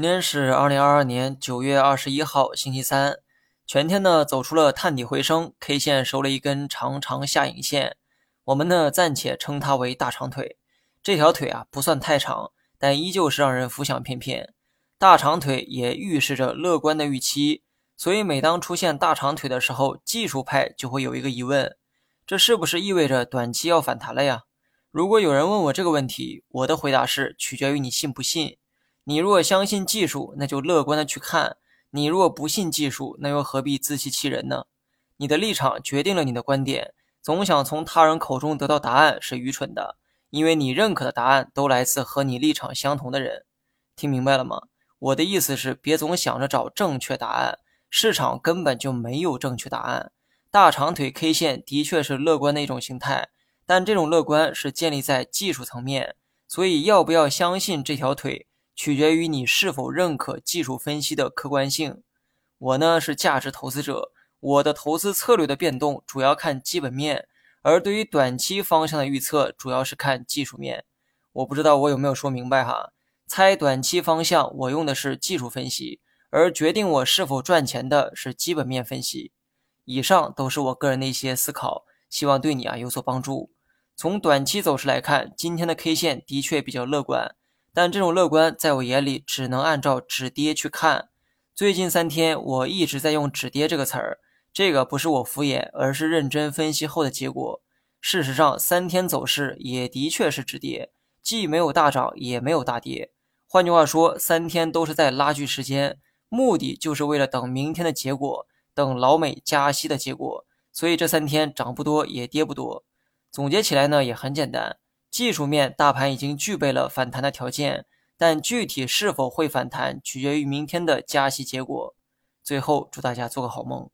今天是二零二二年九月二十一号，星期三，全天呢走出了探底回升，K 线收了一根长长下影线，我们呢暂且称它为大长腿。这条腿啊不算太长，但依旧是让人浮想翩翩。大长腿也预示着乐观的预期，所以每当出现大长腿的时候，技术派就会有一个疑问：这是不是意味着短期要反弹了呀？如果有人问我这个问题，我的回答是取决于你信不信。你若相信技术，那就乐观的去看；你若不信技术，那又何必自欺欺人呢？你的立场决定了你的观点，总想从他人口中得到答案是愚蠢的，因为你认可的答案都来自和你立场相同的人。听明白了吗？我的意思是，别总想着找正确答案，市场根本就没有正确答案。大长腿 K 线的确是乐观的一种形态，但这种乐观是建立在技术层面，所以要不要相信这条腿？取决于你是否认可技术分析的客观性。我呢是价值投资者，我的投资策略的变动主要看基本面，而对于短期方向的预测主要是看技术面。我不知道我有没有说明白哈？猜短期方向我用的是技术分析，而决定我是否赚钱的是基本面分析。以上都是我个人的一些思考，希望对你啊有所帮助。从短期走势来看，今天的 K 线的确比较乐观。但这种乐观在我眼里只能按照止跌去看。最近三天我一直在用“止跌”这个词儿，这个不是我敷衍，而是认真分析后的结果。事实上，三天走势也的确是止跌，既没有大涨，也没有大跌。换句话说，三天都是在拉锯时间，目的就是为了等明天的结果，等老美加息的结果。所以这三天涨不多，也跌不多。总结起来呢，也很简单。技术面，大盘已经具备了反弹的条件，但具体是否会反弹，取决于明天的加息结果。最后，祝大家做个好梦。